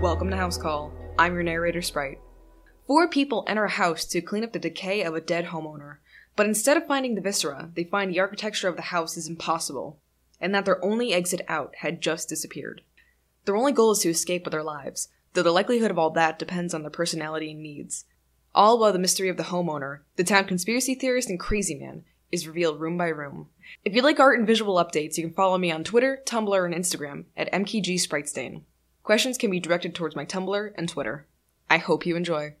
Welcome to House Call. I'm your narrator, Sprite. Four people enter a house to clean up the decay of a dead homeowner, but instead of finding the viscera, they find the architecture of the house is impossible, and that their only exit out had just disappeared. Their only goal is to escape with their lives, though the likelihood of all that depends on their personality and needs. All while the mystery of the homeowner, the town conspiracy theorist and crazy man, is revealed room by room. If you like art and visual updates, you can follow me on Twitter, Tumblr, and Instagram at mkgspritestain. Questions can be directed towards my Tumblr and Twitter. I hope you enjoy.